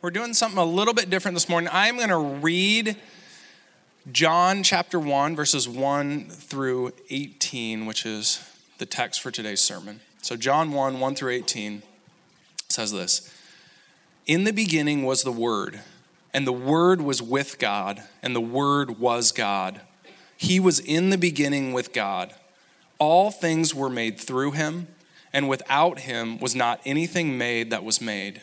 We're doing something a little bit different this morning. I'm going to read John chapter 1, verses 1 through 18, which is the text for today's sermon. So, John 1, 1 through 18 says this In the beginning was the Word, and the Word was with God, and the Word was God. He was in the beginning with God. All things were made through him, and without him was not anything made that was made.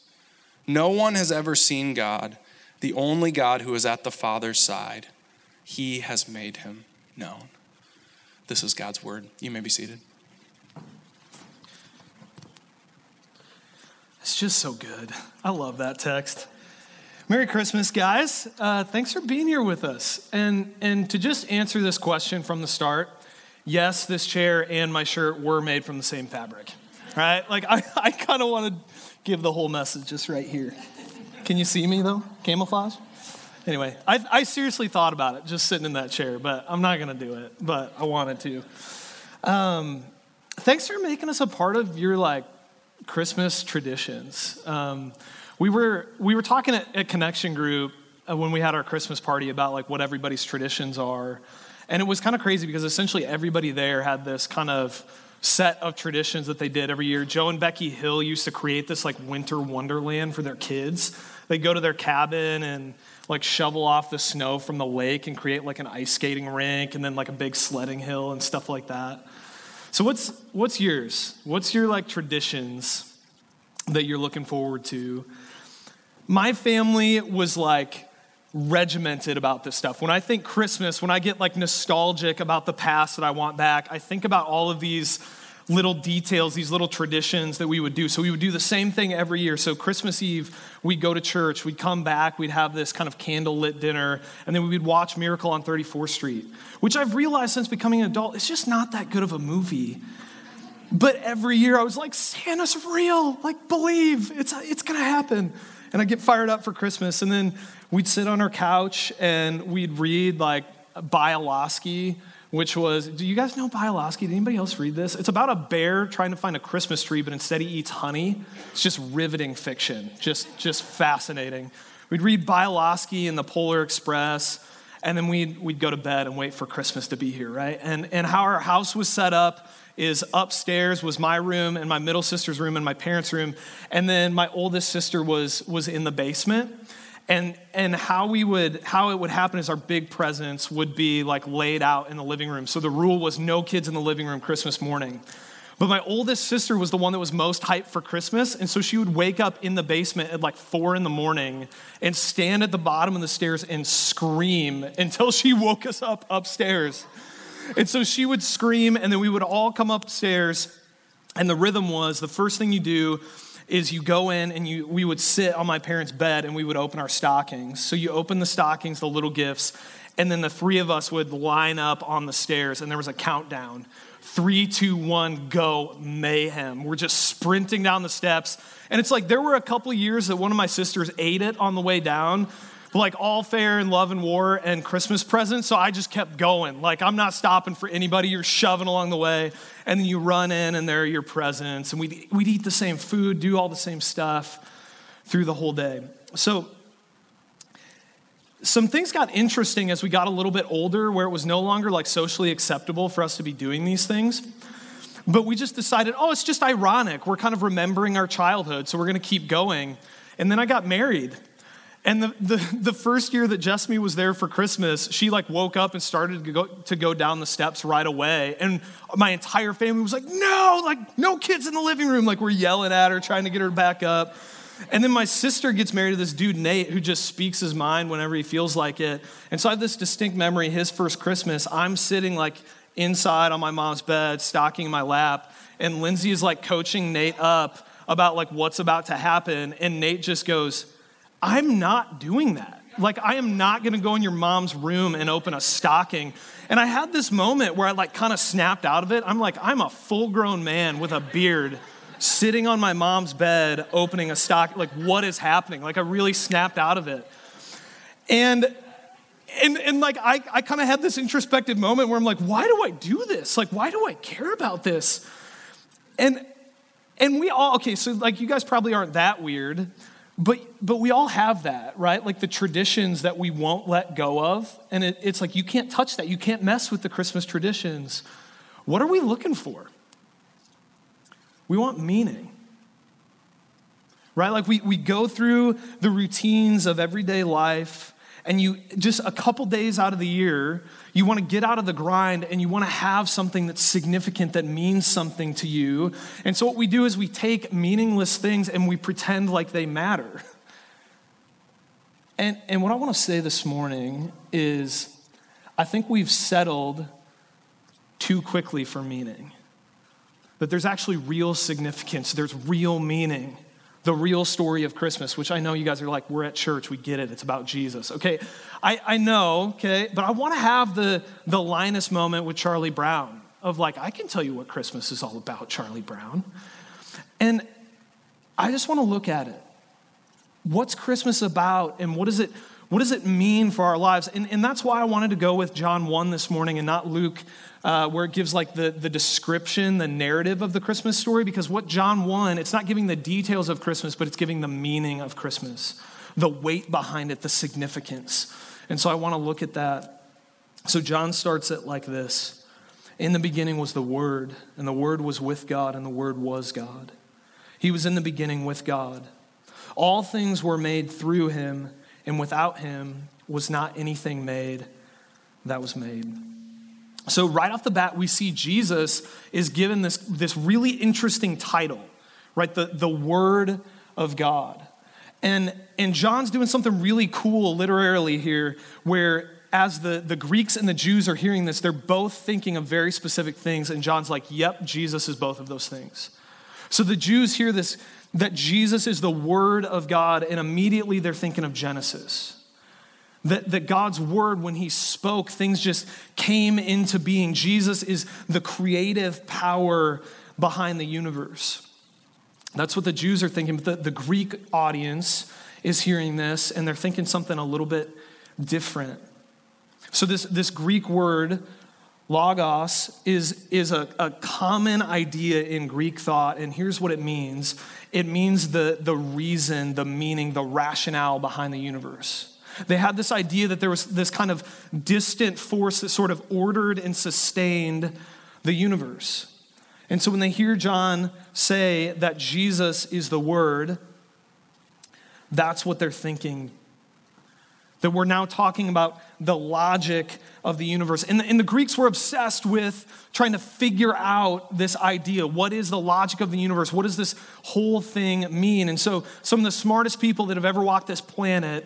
No one has ever seen God, the only God who is at the Father's side. He has made him known. This is God's word. You may be seated. It's just so good. I love that text. Merry Christmas, guys. Uh, thanks for being here with us. And, and to just answer this question from the start, yes, this chair and my shirt were made from the same fabric, right? Like, I, I kind of want to give the whole message just right here. Can you see me, though? Camouflage? Anyway, I, I seriously thought about it just sitting in that chair, but I'm not going to do it, but I wanted to. Um, thanks for making us a part of your, like, Christmas traditions. Um, we were we were talking at, at Connection Group uh, when we had our Christmas party about like what everybody's traditions are, and it was kind of crazy because essentially everybody there had this kind of set of traditions that they did every year. Joe and Becky Hill used to create this like winter wonderland for their kids. They go to their cabin and like shovel off the snow from the lake and create like an ice skating rink and then like a big sledding hill and stuff like that. So what's what's yours? What's your like traditions that you're looking forward to? My family was like regimented about this stuff. When I think Christmas, when I get like nostalgic about the past that I want back, I think about all of these little details, these little traditions that we would do. So we would do the same thing every year. So Christmas Eve, we'd go to church, we'd come back, we'd have this kind of candlelit dinner, and then we would watch Miracle on 34th Street, which I've realized since becoming an adult, it's just not that good of a movie. But every year I was like, Santa's real, like believe, it's, it's gonna happen. And I'd get fired up for Christmas. And then we'd sit on our couch and we'd read like Bialosky, which was, do you guys know Bialosky? Did anybody else read this? It's about a bear trying to find a Christmas tree, but instead he eats honey. It's just riveting fiction, just, just fascinating. We'd read Bialosky and the Polar Express, and then we'd, we'd go to bed and wait for Christmas to be here, right? And, and how our house was set up is upstairs was my room and my middle sister's room and my parents' room, and then my oldest sister was, was in the basement. And and how we would how it would happen is our big presents would be like laid out in the living room. So the rule was no kids in the living room christmas morning. But my oldest sister was the one that was most hyped for christmas. And so she would wake up in the basement at like four in the morning and stand at the bottom of the stairs and scream until she woke us up upstairs and so she would scream and then we would all come upstairs and the rhythm was the first thing you do is you go in and you, we would sit on my parents' bed and we would open our stockings. So you open the stockings, the little gifts, and then the three of us would line up on the stairs and there was a countdown. Three, two, one, go, mayhem. We're just sprinting down the steps. And it's like there were a couple years that one of my sisters ate it on the way down, like all fair and love and war and Christmas presents. So I just kept going. Like, I'm not stopping for anybody. You're shoving along the way. And then you run in, and there are your presents. And we'd, we'd eat the same food, do all the same stuff through the whole day. So, some things got interesting as we got a little bit older where it was no longer like socially acceptable for us to be doing these things. But we just decided, oh, it's just ironic. We're kind of remembering our childhood, so we're going to keep going. And then I got married. And the, the, the, first year that Jessamy was there for Christmas, she like woke up and started to go, to go down the steps right away. And my entire family was like, no, like no kids in the living room. Like we're yelling at her, trying to get her back up. And then my sister gets married to this dude, Nate, who just speaks his mind whenever he feels like it. And so I have this distinct memory his first Christmas, I'm sitting like inside on my mom's bed, stocking my lap, and Lindsay is like coaching Nate up about like what's about to happen. And Nate just goes, I'm not doing that. Like, I am not gonna go in your mom's room and open a stocking. And I had this moment where I like kind of snapped out of it. I'm like, I'm a full grown man with a beard sitting on my mom's bed opening a stock. Like, what is happening? Like, I really snapped out of it. And and, and like I, I kind of had this introspective moment where I'm like, why do I do this? Like, why do I care about this? And and we all okay, so like you guys probably aren't that weird, but, but we all have that, right? Like the traditions that we won't let go of. And it, it's like you can't touch that. You can't mess with the Christmas traditions. What are we looking for? We want meaning, right? Like we, we go through the routines of everyday life and you just a couple days out of the year, you want to get out of the grind and you want to have something that's significant that means something to you. And so what we do is we take meaningless things and we pretend like they matter. And, and what I want to say this morning is I think we've settled too quickly for meaning. That there's actually real significance, there's real meaning the real story of Christmas, which I know you guys are like, we're at church, we get it, it's about Jesus. Okay, I, I know, okay, but I want to have the, the Linus moment with Charlie Brown of like, I can tell you what Christmas is all about, Charlie Brown. And I just want to look at it. What's Christmas about and what is it what does it mean for our lives? And, and that's why I wanted to go with John 1 this morning and not Luke uh, where it gives like the, the description, the narrative of the Christmas story, because what John 1, it's not giving the details of Christmas, but it's giving the meaning of Christmas, the weight behind it, the significance. And so I want to look at that. So John starts it like this In the beginning was the Word, and the Word was with God, and the Word was God. He was in the beginning with God. All things were made through him, and without him was not anything made that was made. So, right off the bat, we see Jesus is given this, this really interesting title, right? The, the Word of God. And, and John's doing something really cool literarily here, where as the, the Greeks and the Jews are hearing this, they're both thinking of very specific things. And John's like, yep, Jesus is both of those things. So the Jews hear this, that Jesus is the Word of God, and immediately they're thinking of Genesis. That, that God's word, when he spoke, things just came into being. Jesus is the creative power behind the universe. That's what the Jews are thinking. But the, the Greek audience is hearing this and they're thinking something a little bit different. So, this, this Greek word, logos, is, is a, a common idea in Greek thought. And here's what it means it means the, the reason, the meaning, the rationale behind the universe. They had this idea that there was this kind of distant force that sort of ordered and sustained the universe. And so when they hear John say that Jesus is the Word, that's what they're thinking. That we're now talking about the logic of the universe. And the, and the, Greeks were obsessed with trying to figure out this idea. What is the logic of the universe? What does this whole thing mean? And so, some of the smartest people that have ever walked this planet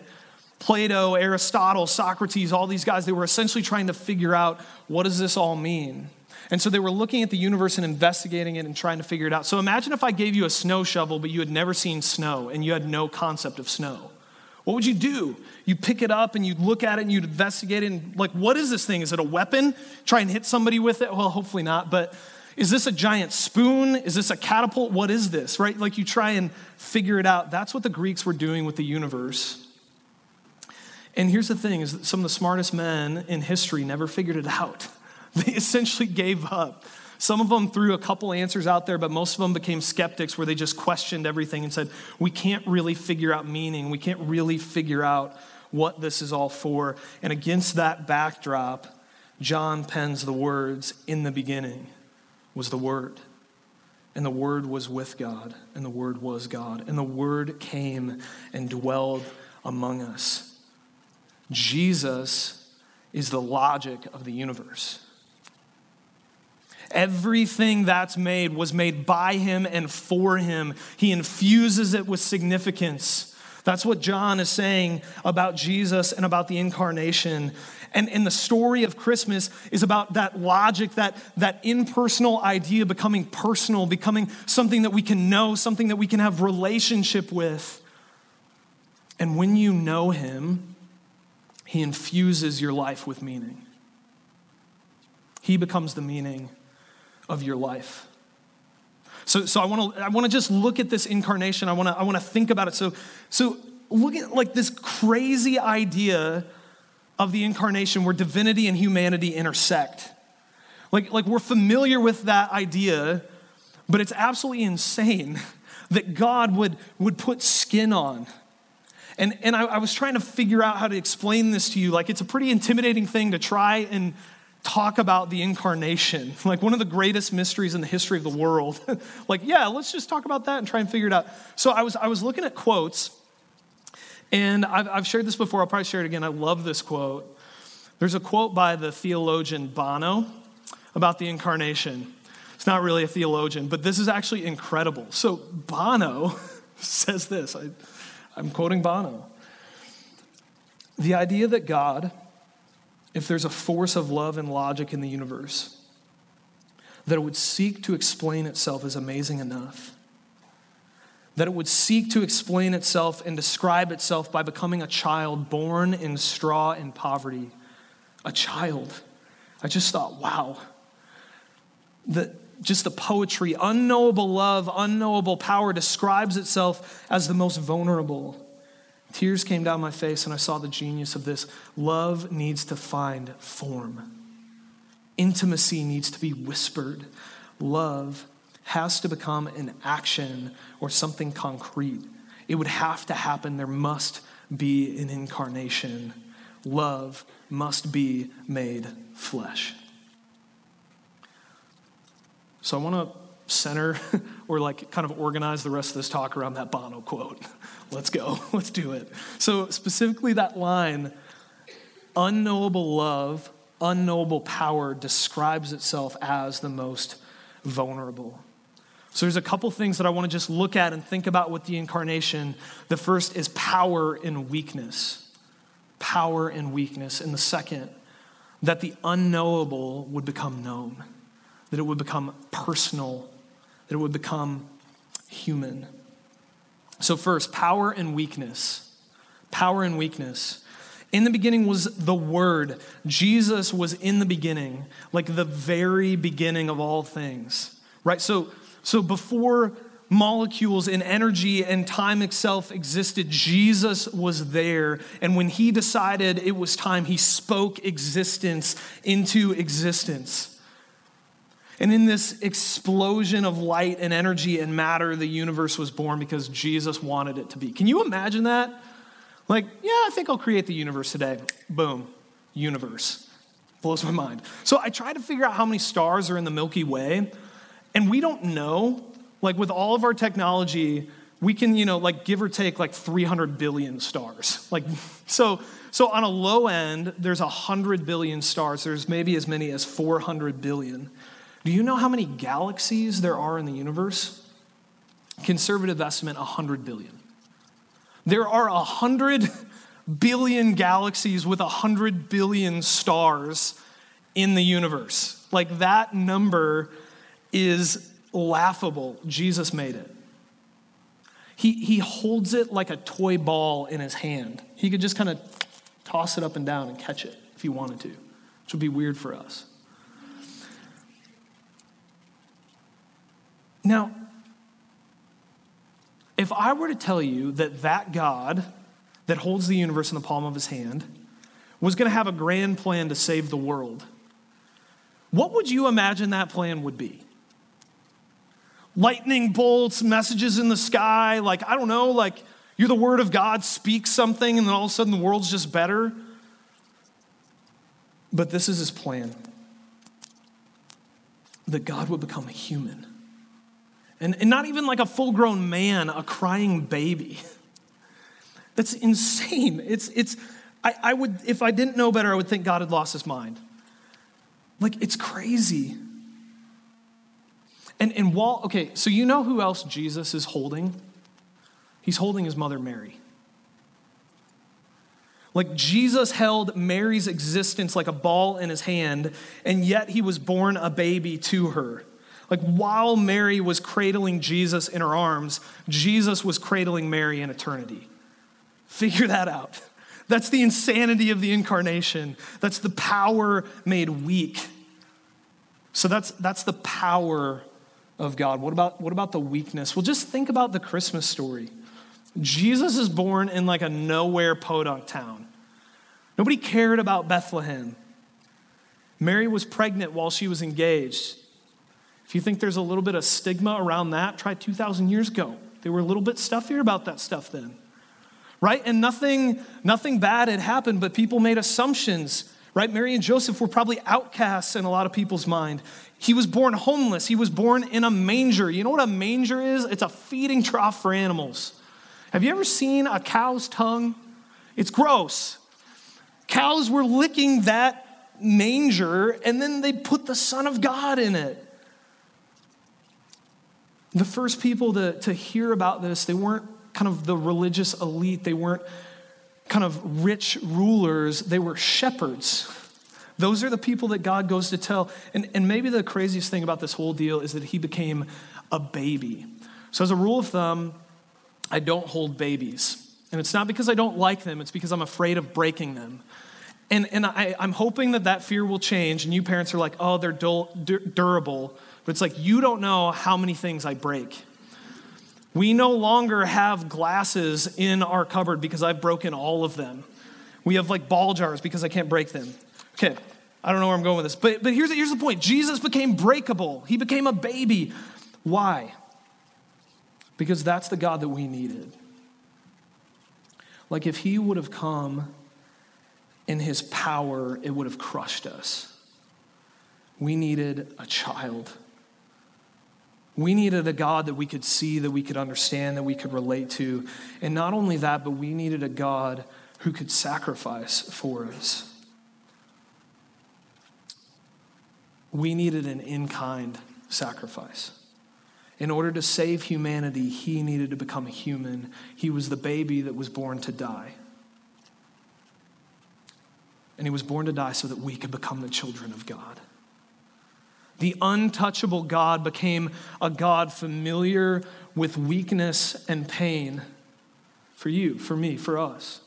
Plato, Aristotle, Socrates, all these guys, they were essentially trying to figure out what does this all mean? And so they were looking at the universe and investigating it and trying to figure it out. So imagine if I gave you a snow shovel, but you had never seen snow and you had no concept of snow. What would you do? You pick it up and you look at it and you'd investigate it and, like, what is this thing? Is it a weapon? Try and hit somebody with it? Well, hopefully not. But is this a giant spoon? Is this a catapult? What is this, right? Like, you try and figure it out. That's what the Greeks were doing with the universe. And here's the thing is that some of the smartest men in history never figured it out. They essentially gave up. Some of them threw a couple answers out there, but most of them became skeptics where they just questioned everything and said, We can't really figure out meaning. We can't really figure out what this is all for. And against that backdrop, John pens the words, In the beginning was the Word. And the Word was with God, and the Word was God. And the Word came and dwelled among us. Jesus is the logic of the universe. Everything that's made was made by him and for him. He infuses it with significance. That's what John is saying about Jesus and about the incarnation. And, and the story of Christmas is about that logic, that, that impersonal idea becoming personal, becoming something that we can know, something that we can have relationship with. And when you know him, he infuses your life with meaning. He becomes the meaning of your life. So, so I want to I want to just look at this incarnation. I want to I want to think about it. So, so look at like this crazy idea of the incarnation where divinity and humanity intersect. Like, like we're familiar with that idea, but it's absolutely insane that God would, would put skin on. And, and I, I was trying to figure out how to explain this to you. Like, it's a pretty intimidating thing to try and talk about the incarnation, like one of the greatest mysteries in the history of the world. like, yeah, let's just talk about that and try and figure it out. So I was, I was looking at quotes, and I've, I've shared this before, I'll probably share it again. I love this quote. There's a quote by the theologian Bono about the incarnation. It's not really a theologian, but this is actually incredible. So Bono says this I, I'm quoting Bono. The idea that God if there's a force of love and logic in the universe, that it would seek to explain itself is amazing enough. That it would seek to explain itself and describe itself by becoming a child born in straw and poverty. A child. I just thought, wow. That just the poetry, unknowable love, unknowable power describes itself as the most vulnerable Tears came down my face, and I saw the genius of this. Love needs to find form, intimacy needs to be whispered. Love has to become an action or something concrete. It would have to happen. There must be an incarnation. Love must be made flesh. So I want to center or like kind of organize the rest of this talk around that Bono quote. Let's go. Let's do it. So, specifically, that line unknowable love, unknowable power describes itself as the most vulnerable. So, there's a couple things that I want to just look at and think about with the incarnation. The first is power and weakness. Power and weakness. And the second, that the unknowable would become known, that it would become personal, that it would become human. So, first, power and weakness. Power and weakness. In the beginning was the Word. Jesus was in the beginning, like the very beginning of all things, right? So, so before molecules and energy and time itself existed, Jesus was there. And when he decided it was time, he spoke existence into existence. And in this explosion of light and energy and matter, the universe was born because Jesus wanted it to be. Can you imagine that? Like, yeah, I think I'll create the universe today. Boom, universe. Blows my mind. So I tried to figure out how many stars are in the Milky Way, and we don't know. Like, with all of our technology, we can, you know, like give or take like 300 billion stars. Like, so, so on a low end, there's 100 billion stars. There's maybe as many as 400 billion. Do you know how many galaxies there are in the universe? Conservative estimate 100 billion. There are 100 billion galaxies with 100 billion stars in the universe. Like that number is laughable. Jesus made it. He, he holds it like a toy ball in his hand. He could just kind of toss it up and down and catch it if he wanted to, which would be weird for us. Now, if I were to tell you that that God that holds the universe in the palm of his hand, was going to have a grand plan to save the world, what would you imagine that plan would be? Lightning bolts, messages in the sky, like, I don't know, like you're the word of God, speak something, and then all of a sudden the world's just better. But this is his plan that God would become a human. And, and not even like a full grown man, a crying baby. That's insane. It's, it's, I, I would, if I didn't know better, I would think God had lost his mind. Like, it's crazy. And, and while, okay, so you know who else Jesus is holding? He's holding his mother Mary. Like Jesus held Mary's existence like a ball in his hand, and yet he was born a baby to her. Like while Mary was cradling Jesus in her arms, Jesus was cradling Mary in eternity. Figure that out. That's the insanity of the incarnation. That's the power made weak. So that's, that's the power of God. What about, what about the weakness? Well, just think about the Christmas story. Jesus is born in like a nowhere podunk town. Nobody cared about Bethlehem. Mary was pregnant while she was engaged. If you think there's a little bit of stigma around that, try 2,000 years ago. They were a little bit stuffier about that stuff then. Right? And nothing, nothing bad had happened, but people made assumptions. Right? Mary and Joseph were probably outcasts in a lot of people's mind. He was born homeless. He was born in a manger. You know what a manger is? It's a feeding trough for animals. Have you ever seen a cow's tongue? It's gross. Cows were licking that manger and then they put the Son of God in it. The first people to, to hear about this, they weren't kind of the religious elite, they weren't kind of rich rulers, they were shepherds. Those are the people that God goes to tell. And, and maybe the craziest thing about this whole deal is that he became a baby. So, as a rule of thumb, I don't hold babies. And it's not because I don't like them, it's because I'm afraid of breaking them. And, and I, am hoping that that fear will change. And you parents are like, oh, they're durable. But it's like, you don't know how many things I break. We no longer have glasses in our cupboard because I've broken all of them. We have like ball jars because I can't break them. Okay, I don't know where I'm going with this. But, but here's, here's the point Jesus became breakable, he became a baby. Why? because that's the God that we needed. Like if he would have come in his power, it would have crushed us. We needed a child. We needed a God that we could see, that we could understand, that we could relate to. And not only that, but we needed a God who could sacrifice for us. We needed an in kind sacrifice. In order to save humanity, he needed to become a human. He was the baby that was born to die. And he was born to die so that we could become the children of God. The untouchable God became a God familiar with weakness and pain for you, for me, for us.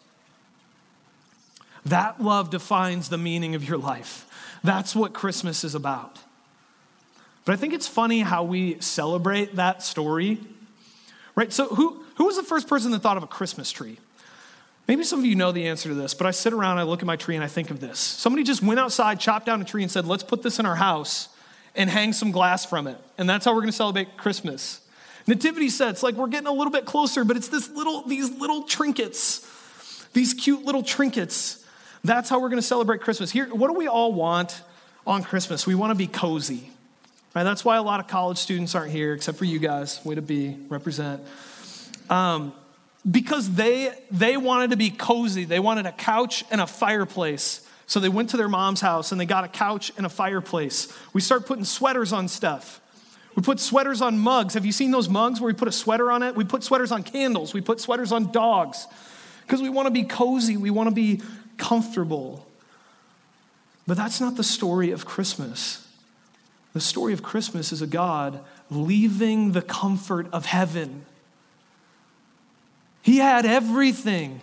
That love defines the meaning of your life. That's what Christmas is about. But I think it's funny how we celebrate that story. Right? So, who, who was the first person that thought of a Christmas tree? Maybe some of you know the answer to this, but I sit around, I look at my tree, and I think of this. Somebody just went outside, chopped down a tree, and said, Let's put this in our house and hang some glass from it. And that's how we're going to celebrate Christmas. Nativity sets, like we're getting a little bit closer, but it's this little, these little trinkets, these cute little trinkets. That's how we're going to celebrate Christmas. Here, what do we all want on Christmas? We want to be cozy. Right? That's why a lot of college students aren't here, except for you guys. Way to be, represent. Um, because they, they wanted to be cozy. They wanted a couch and a fireplace. So they went to their mom's house and they got a couch and a fireplace. We start putting sweaters on stuff. We put sweaters on mugs. Have you seen those mugs where we put a sweater on it? We put sweaters on candles. We put sweaters on dogs because we want to be cozy. We want to be comfortable. But that's not the story of Christmas. The story of Christmas is a God leaving the comfort of heaven. He had everything,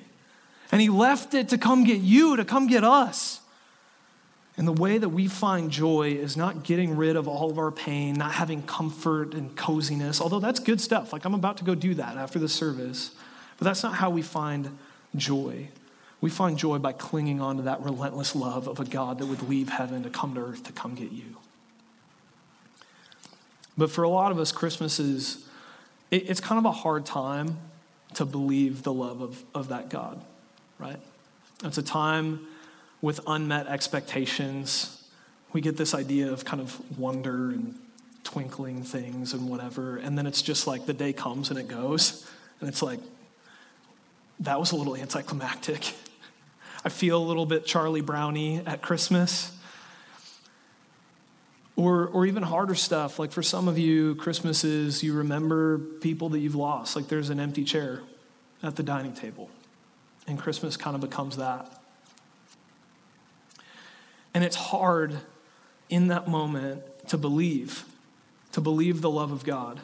and He left it to come get you, to come get us. And the way that we find joy is not getting rid of all of our pain, not having comfort and coziness, although that's good stuff. Like I'm about to go do that after the service. But that's not how we find joy. We find joy by clinging on to that relentless love of a God that would leave heaven to come to earth to come get you. But for a lot of us, Christmas is, it, it's kind of a hard time to believe the love of, of that God, right? It's a time with unmet expectations. We get this idea of kind of wonder and twinkling things and whatever. And then it's just like the day comes and it goes. And it's like, that was a little anticlimactic. I feel a little bit Charlie Brownie at Christmas. Or, or even harder stuff. Like for some of you, Christmas is you remember people that you've lost. Like there's an empty chair at the dining table. And Christmas kind of becomes that. And it's hard in that moment to believe, to believe the love of God.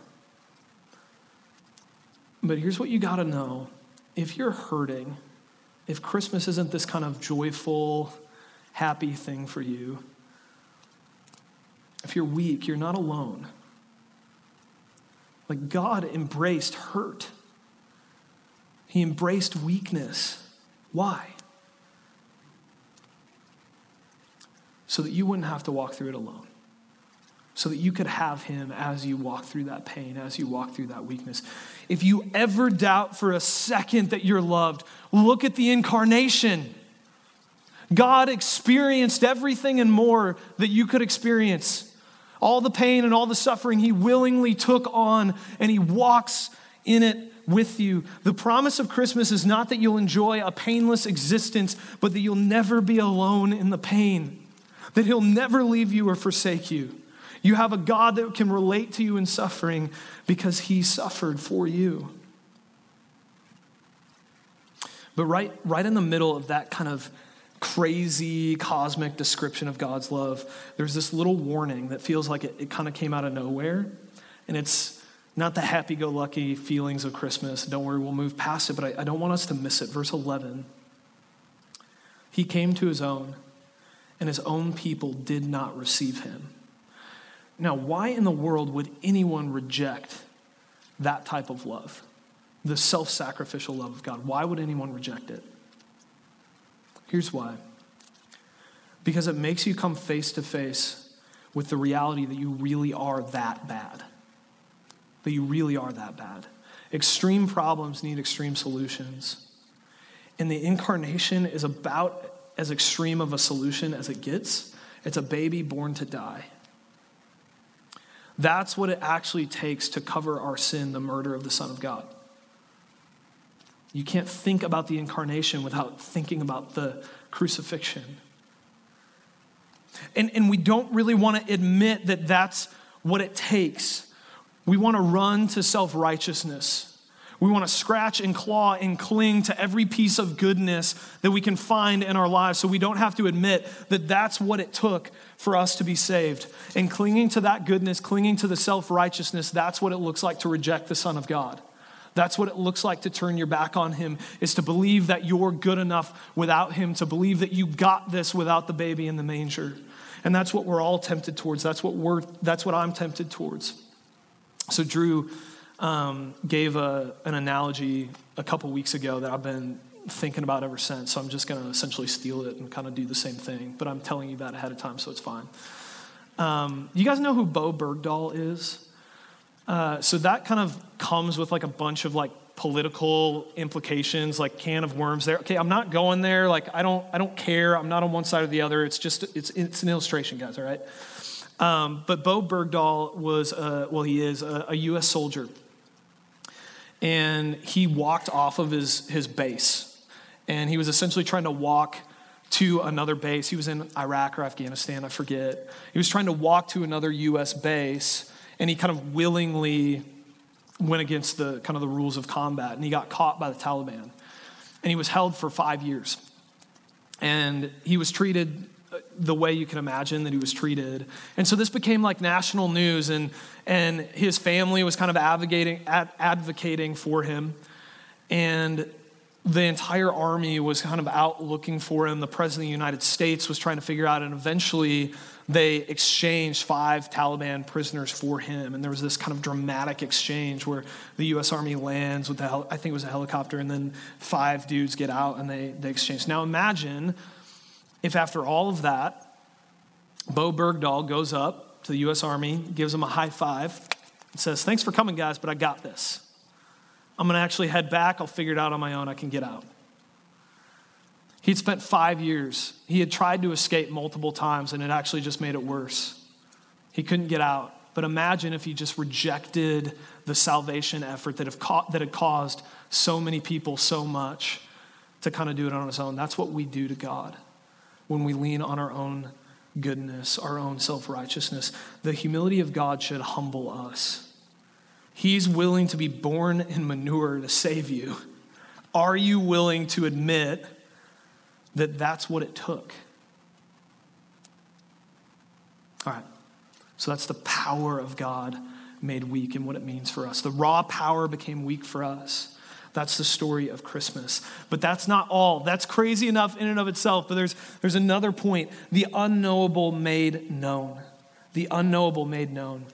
But here's what you got to know if you're hurting, if Christmas isn't this kind of joyful, happy thing for you, if you're weak, you're not alone. Like God embraced hurt, He embraced weakness. Why? So that you wouldn't have to walk through it alone. So that you could have Him as you walk through that pain, as you walk through that weakness. If you ever doubt for a second that you're loved, look at the incarnation. God experienced everything and more that you could experience all the pain and all the suffering he willingly took on, and he walks in it with you. The promise of Christmas is not that you'll enjoy a painless existence, but that you'll never be alone in the pain, that he'll never leave you or forsake you. You have a God that can relate to you in suffering because he suffered for you. But right, right in the middle of that kind of crazy cosmic description of God's love, there's this little warning that feels like it, it kind of came out of nowhere. And it's not the happy go lucky feelings of Christmas. Don't worry, we'll move past it, but I, I don't want us to miss it. Verse 11 He came to his own, and his own people did not receive him. Now, why in the world would anyone reject that type of love? The self sacrificial love of God. Why would anyone reject it? Here's why because it makes you come face to face with the reality that you really are that bad. That you really are that bad. Extreme problems need extreme solutions. And the incarnation is about as extreme of a solution as it gets. It's a baby born to die. That's what it actually takes to cover our sin, the murder of the Son of God. You can't think about the incarnation without thinking about the crucifixion. And, and we don't really want to admit that that's what it takes. We want to run to self righteousness. We want to scratch and claw and cling to every piece of goodness that we can find in our lives so we don't have to admit that that's what it took for us to be saved. And clinging to that goodness, clinging to the self righteousness, that's what it looks like to reject the Son of God. That's what it looks like to turn your back on him, is to believe that you're good enough without him, to believe that you got this without the baby in the manger. And that's what we're all tempted towards. That's what, we're, that's what I'm tempted towards. So, Drew um, gave a, an analogy a couple weeks ago that I've been thinking about ever since. So, I'm just going to essentially steal it and kind of do the same thing. But I'm telling you that ahead of time, so it's fine. Um, you guys know who Bowe Bergdahl is? Uh, so that kind of comes with like a bunch of like political implications, like can of worms there. Okay, I'm not going there. Like I don't, I don't care. I'm not on one side or the other. It's just, it's, it's an illustration, guys. All right. Um, but Bowe Bergdahl was, a, well, he is a, a U.S. soldier, and he walked off of his his base, and he was essentially trying to walk to another base. He was in Iraq or Afghanistan, I forget. He was trying to walk to another U.S. base and he kind of willingly went against the kind of the rules of combat and he got caught by the Taliban and he was held for five years and he was treated the way you can imagine that he was treated and so this became like national news and and his family was kind of advocating advocating for him and the entire army was kind of out looking for him the president of the united states was trying to figure out and eventually they exchanged five Taliban prisoners for him. And there was this kind of dramatic exchange where the U.S. Army lands with, the hel- I think it was a helicopter, and then five dudes get out and they, they exchange. Now imagine if after all of that, Bowe Bergdahl goes up to the U.S. Army, gives them a high five, and says, Thanks for coming, guys, but I got this. I'm going to actually head back. I'll figure it out on my own. I can get out. He'd spent five years. He had tried to escape multiple times, and it actually just made it worse. He couldn't get out. But imagine if he just rejected the salvation effort that, ca- that had caused so many people so much to kind of do it on his own. That's what we do to God when we lean on our own goodness, our own self righteousness. The humility of God should humble us. He's willing to be born in manure to save you. Are you willing to admit that that's what it took. All right. So that's the power of God made weak and what it means for us. The raw power became weak for us. That's the story of Christmas. But that's not all. That's crazy enough in and of itself. But there's, there's another point the unknowable made known. The unknowable made known.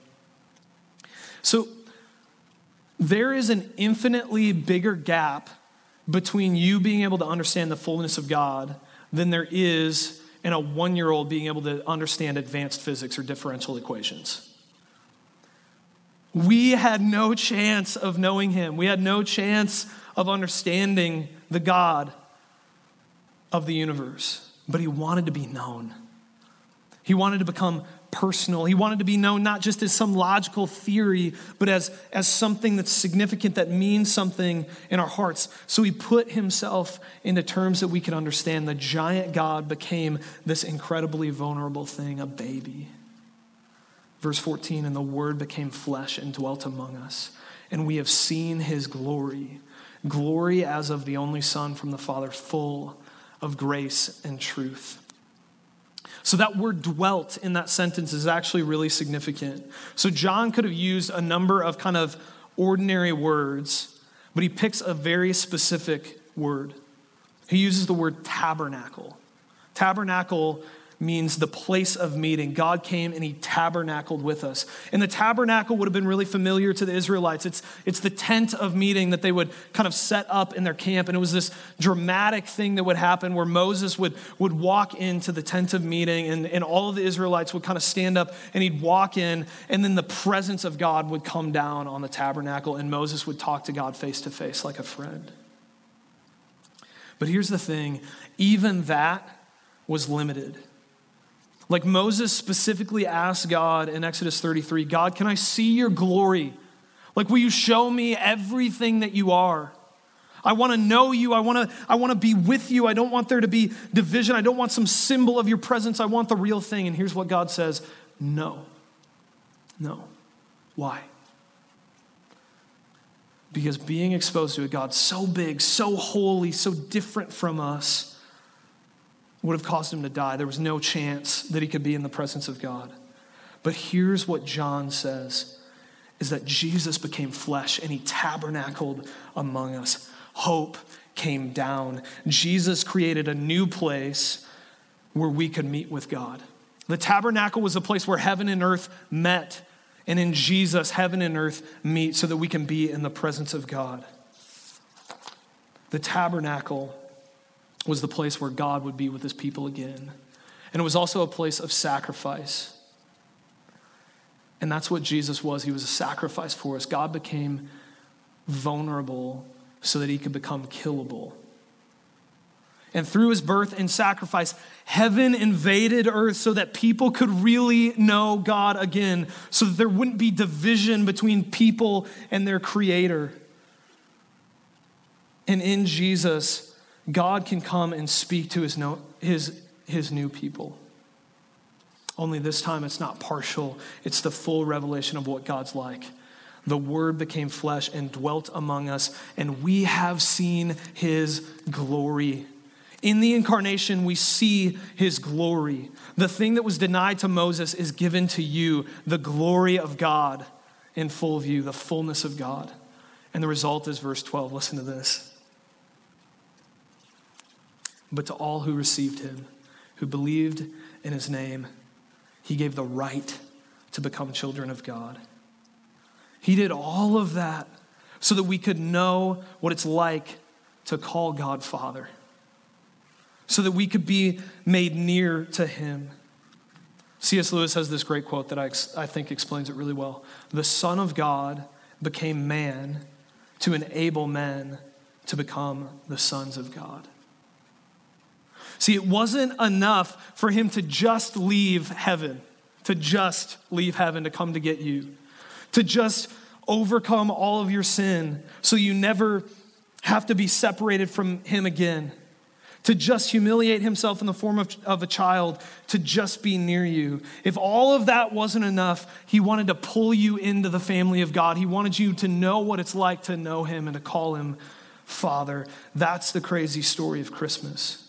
So there is an infinitely bigger gap between you being able to understand the fullness of God than there is in a one year old being able to understand advanced physics or differential equations. We had no chance of knowing him. We had no chance of understanding the God of the universe, but he wanted to be known. He wanted to become personal. He wanted to be known not just as some logical theory, but as, as something that's significant, that means something in our hearts. So he put himself into terms that we could understand. The giant God became this incredibly vulnerable thing, a baby. Verse 14, and the Word became flesh and dwelt among us, and we have seen his glory glory as of the only Son from the Father, full of grace and truth. So that word dwelt in that sentence is actually really significant. So John could have used a number of kind of ordinary words, but he picks a very specific word. He uses the word tabernacle. Tabernacle means the place of meeting. God came and he tabernacled with us. And the tabernacle would have been really familiar to the Israelites. It's, it's the tent of meeting that they would kind of set up in their camp. And it was this dramatic thing that would happen where Moses would, would walk into the tent of meeting and, and all of the Israelites would kind of stand up and he'd walk in and then the presence of God would come down on the tabernacle and Moses would talk to God face to face like a friend. But here's the thing even that was limited. Like Moses specifically asked God in Exodus 33 God, can I see your glory? Like, will you show me everything that you are? I want to know you. I want to I want to be with you. I don't want there to be division. I don't want some symbol of your presence. I want the real thing. And here's what God says No. No. Why? Because being exposed to a God so big, so holy, so different from us would have caused him to die. There was no chance that he could be in the presence of God. But here's what John says is that Jesus became flesh and he tabernacled among us. Hope came down. Jesus created a new place where we could meet with God. The tabernacle was a place where heaven and earth met. And in Jesus, heaven and earth meet so that we can be in the presence of God. The tabernacle was the place where God would be with his people again. And it was also a place of sacrifice. And that's what Jesus was. He was a sacrifice for us. God became vulnerable so that he could become killable. And through his birth and sacrifice, heaven invaded earth so that people could really know God again, so that there wouldn't be division between people and their creator. And in Jesus, God can come and speak to his, no, his, his new people. Only this time it's not partial, it's the full revelation of what God's like. The Word became flesh and dwelt among us, and we have seen His glory. In the incarnation, we see His glory. The thing that was denied to Moses is given to you the glory of God in full view, the fullness of God. And the result is verse 12. Listen to this but to all who received him, who believed in his name, He gave the right to become children of God. He did all of that so that we could know what it's like to call God Father, so that we could be made near to Him. C.S. Lewis has this great quote that I, I think explains it really well. The Son of God became man to enable men to become the sons of God. See, it wasn't enough for him to just leave heaven, to just leave heaven to come to get you, to just overcome all of your sin so you never have to be separated from him again to just humiliate himself in the form of, of a child, to just be near you. If all of that wasn't enough, he wanted to pull you into the family of God. He wanted you to know what it's like to know him and to call him Father. That's the crazy story of Christmas.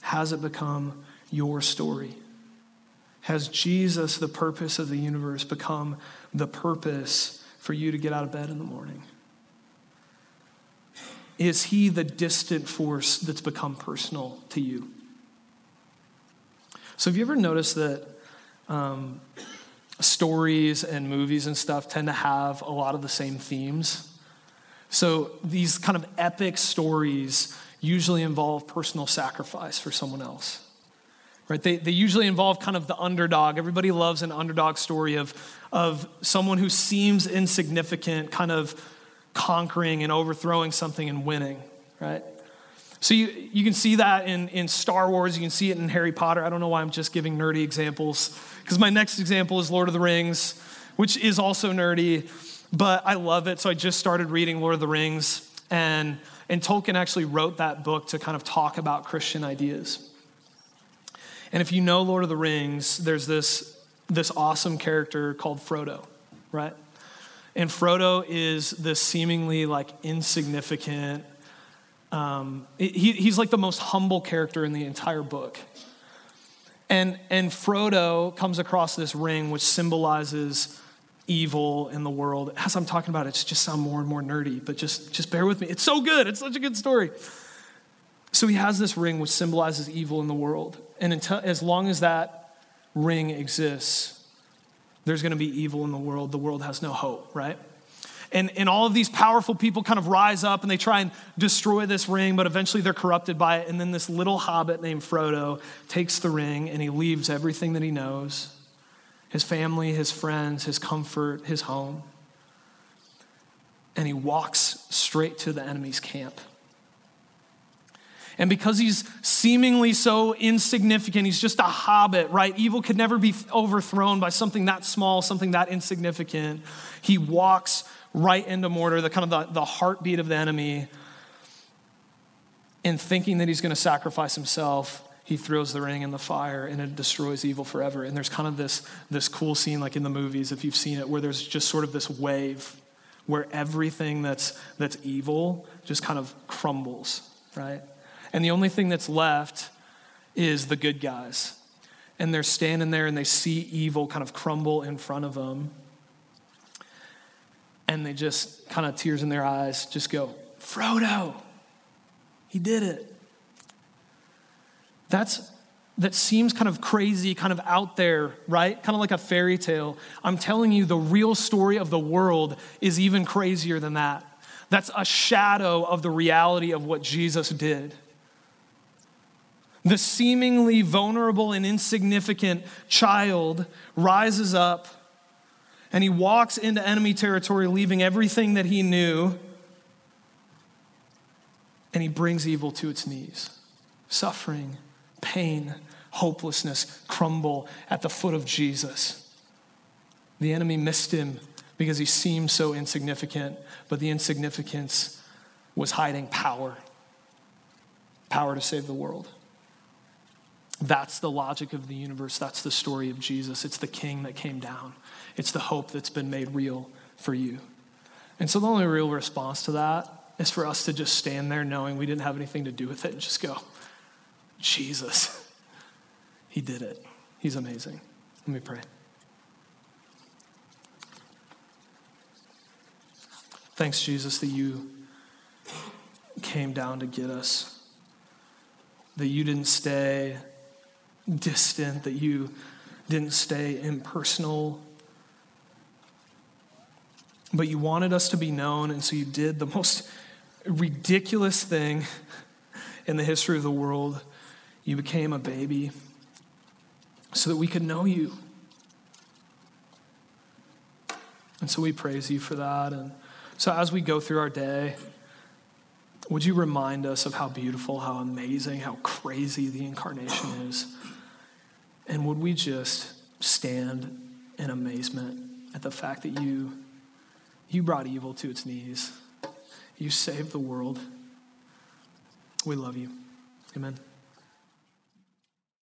Has it become your story? Has Jesus, the purpose of the universe, become the purpose for you to get out of bed in the morning? Is he the distant force that's become personal to you? So, have you ever noticed that um, stories and movies and stuff tend to have a lot of the same themes? So, these kind of epic stories usually involve personal sacrifice for someone else. Right? They, they usually involve kind of the underdog. Everybody loves an underdog story of, of someone who seems insignificant, kind of conquering and overthrowing something and winning, right? So you, you can see that in, in Star Wars, you can see it in Harry Potter. I don't know why I'm just giving nerdy examples, because my next example is Lord of the Rings, which is also nerdy, but I love it. So I just started reading Lord of the Rings, and, and Tolkien actually wrote that book to kind of talk about Christian ideas. And if you know Lord of the Rings, there's this, this awesome character called Frodo, right? And Frodo is this seemingly like insignificant, um, he, he's like the most humble character in the entire book. And, and Frodo comes across this ring which symbolizes evil in the world. As I'm talking about it, it's just sound more and more nerdy, but just, just bear with me. It's so good. It's such a good story. So he has this ring which symbolizes evil in the world. And until, as long as that ring exists, there's going to be evil in the world. The world has no hope, right? And, and all of these powerful people kind of rise up and they try and destroy this ring, but eventually they're corrupted by it. And then this little hobbit named Frodo takes the ring and he leaves everything that he knows his family, his friends, his comfort, his home. And he walks straight to the enemy's camp. And because he's seemingly so insignificant, he's just a hobbit, right? Evil could never be overthrown by something that small, something that insignificant. He walks right into Mordor, the kind of the, the heartbeat of the enemy. And thinking that he's going to sacrifice himself, he throws the ring in the fire and it destroys evil forever. And there's kind of this, this cool scene, like in the movies, if you've seen it, where there's just sort of this wave where everything that's, that's evil just kind of crumbles, right? And the only thing that's left is the good guys. And they're standing there and they see evil kind of crumble in front of them. And they just kind of tears in their eyes just go, Frodo, he did it. That's that seems kind of crazy, kind of out there, right? Kind of like a fairy tale. I'm telling you, the real story of the world is even crazier than that. That's a shadow of the reality of what Jesus did. The seemingly vulnerable and insignificant child rises up and he walks into enemy territory, leaving everything that he knew, and he brings evil to its knees. Suffering, pain, hopelessness crumble at the foot of Jesus. The enemy missed him because he seemed so insignificant, but the insignificance was hiding power power to save the world. That's the logic of the universe. That's the story of Jesus. It's the king that came down, it's the hope that's been made real for you. And so the only real response to that is for us to just stand there knowing we didn't have anything to do with it and just go, Jesus, he did it. He's amazing. Let me pray. Thanks, Jesus, that you came down to get us, that you didn't stay distant, that you didn't stay impersonal, but you wanted us to be known, and so you did the most ridiculous thing in the history of the world. You became a baby so that we could know you. And so we praise you for that. And so as we go through our day, would you remind us of how beautiful, how amazing, how crazy the incarnation is? And would we just stand in amazement at the fact that you, you brought evil to its knees? You saved the world. We love you. Amen.